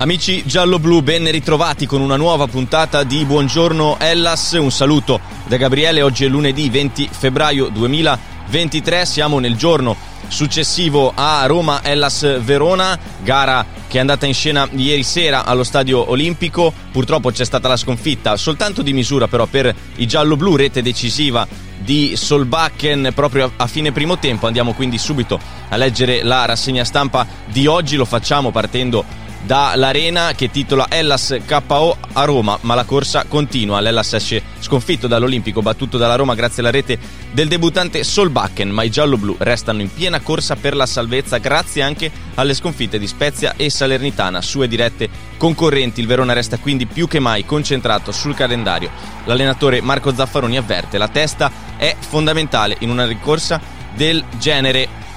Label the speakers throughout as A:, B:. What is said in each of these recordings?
A: Amici giallo-blu, ben ritrovati con una nuova puntata di Buongiorno Ellas. Un saluto da Gabriele. Oggi è lunedì 20 febbraio 2023. Siamo nel giorno successivo a Roma Ellas Verona, gara che è andata in scena ieri sera allo Stadio Olimpico. Purtroppo c'è stata la sconfitta soltanto di misura però per i giallo-blu, rete decisiva di Solbakken proprio a fine primo tempo. Andiamo quindi subito a leggere la rassegna stampa di oggi. Lo facciamo partendo dall'arena che titola Ellas KO a Roma, ma la corsa continua. L'Ellas esce sconfitto dall'Olimpico, battuto dalla Roma grazie alla rete del debuttante Solbakken, ma i giallo-blu restano in piena corsa per la salvezza grazie anche alle sconfitte di Spezia e Salernitana, sue dirette concorrenti. Il Verona resta quindi più che mai concentrato sul calendario. L'allenatore Marco Zaffaroni avverte, la testa è fondamentale in una ricorsa del genere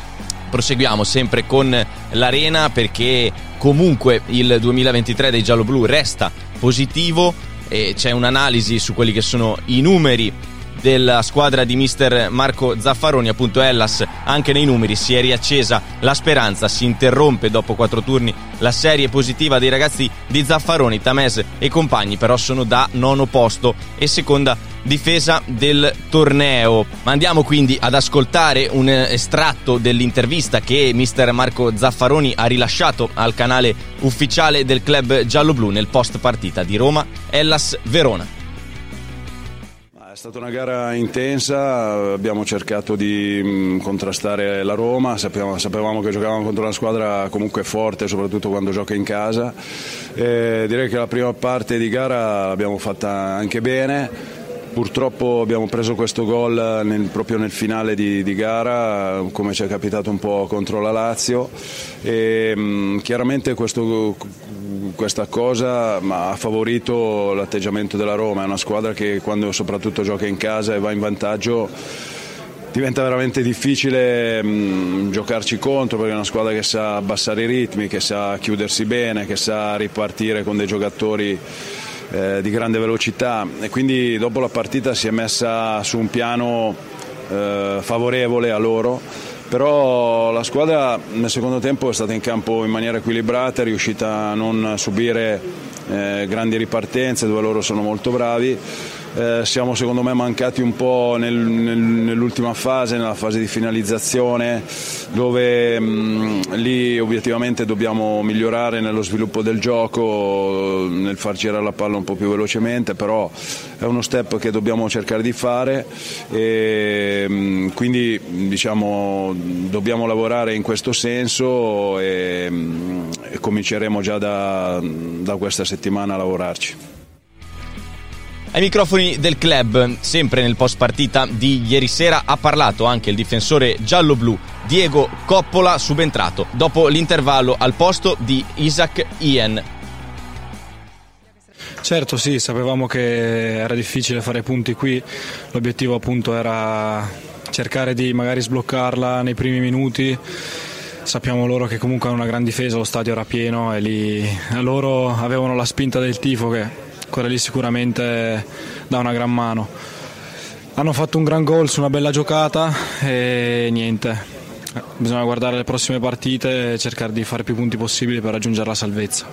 A: proseguiamo sempre con l'Arena perché comunque il 2023 dei giallo-blu resta positivo e c'è un'analisi su quelli che sono i numeri della squadra di mister Marco Zaffaroni, appunto Ellas, anche nei numeri si è riaccesa la speranza, si interrompe dopo quattro turni la serie positiva dei ragazzi di Zaffaroni, Tames e compagni, però sono da nono posto e seconda difesa del torneo. Ma andiamo quindi ad ascoltare un estratto dell'intervista che mister Marco Zaffaroni ha rilasciato al canale ufficiale del club giallo-blu nel post partita di Roma Ellas Verona.
B: È stata una gara intensa, abbiamo cercato di mm, contrastare la Roma, sapevamo, sapevamo, che giocavamo contro una squadra comunque forte, soprattutto quando gioca in casa. E direi che la prima parte di gara l'abbiamo fatta anche bene Purtroppo abbiamo preso questo gol nel, proprio nel finale di, di, gara, come ci è capitato un po' contro la Lazio. E, mm, chiaramente questo, questa cosa ha favorito l'atteggiamento della Roma, è una squadra che quando soprattutto gioca in casa e va in vantaggio diventa veramente difficile mh, mm, giocarci contro perché è una squadra che sa abbassare i ritmi, che sa chiudersi bene, che sa ripartire con dei giocatori eh, di grande velocità. E quindi dopo la partita si è messa su un piano eh, favorevole a loro. Però la squadra nel secondo tempo è stata in campo in maniera equilibrata, è riuscita a non subire eh, grandi ripartenze dove loro sono molto bravi eh, siamo secondo me mancati un po' nel, nel, nell'ultima fase, nella fase di finalizzazione, dove mh, mm, lì obiettivamente dobbiamo migliorare nello sviluppo del gioco, nel far girare la palla un po' più velocemente, però è uno step che dobbiamo cercare di fare e mh, mm, quindi diciamo, dobbiamo lavorare in questo senso e, mh, mm, e cominceremo già da, da questa settimana a lavorarci.
A: Ai microfoni del club, sempre nel post partita di ieri sera, ha parlato anche il difensore giallo-blu Diego Coppola, subentrato dopo l'intervallo al posto di Isaac Ian.
C: Certo sì, sapevamo che era difficile fare punti qui, l'obiettivo appunto era cercare di magari sbloccarla nei primi minuti sappiamo loro che comunque hanno una gran difesa, lo stadio era pieno e lì loro avevano la spinta del tifo che quella lì sicuramente dà una gran mano. Hanno fatto un gran gol su una bella giocata e niente, bisogna guardare le prossime partite e cercare di fare più punti possibili per raggiungere la salvezza.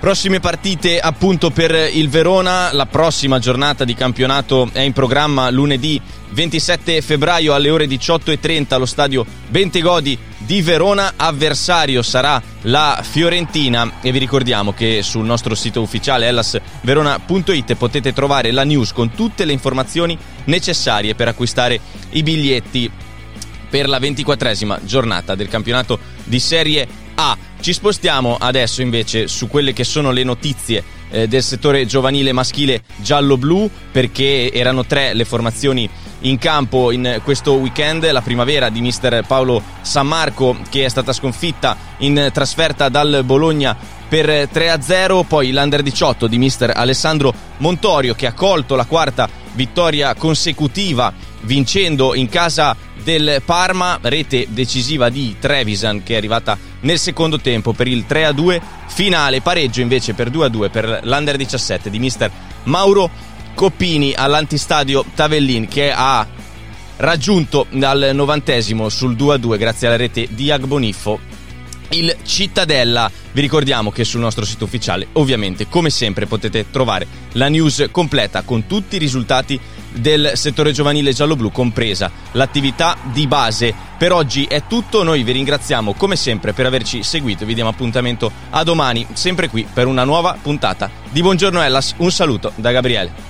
A: Prossime partite appunto per il Verona, la prossima giornata di campionato è in programma lunedì 27 febbraio alle ore 18.30 allo stadio Bentegodi di Verona, avversario sarà la Fiorentina e vi ricordiamo che sul nostro sito ufficiale ellasverona.it potete trovare la news con tutte le informazioni necessarie per acquistare i biglietti per la ventiquattresima giornata del campionato di Serie A. Ci spostiamo adesso invece su quelle che sono le notizie eh, del settore giovanile maschile giallo-blu perché erano tre le formazioni in campo in questo weekend. La primavera di mister Paolo San Marco che è stata sconfitta in trasferta dal Bologna per 3-0, poi l'Under 18 di mister Alessandro Montorio che ha colto la quarta vittoria consecutiva vincendo in casa del Parma, rete decisiva di Trevisan che è arrivata nel secondo tempo per il 3-2 finale, pareggio invece per 2-2 per l'Under 17 di mister Mauro Coppini all'antistadio Tavellin che ha raggiunto dal novantesimo sul 2-2 grazie alla rete di Agboniffo il Cittadella. Vi ricordiamo che sul nostro sito ufficiale, ovviamente, come sempre, potete trovare la news completa con tutti i risultati del settore giovanile giallo-blu, compresa l'attività di base. Per oggi è tutto, noi vi ringraziamo come sempre per averci seguito, vi diamo appuntamento a domani, sempre qui per una nuova puntata di Buongiorno Ellas. Un saluto da Gabriele.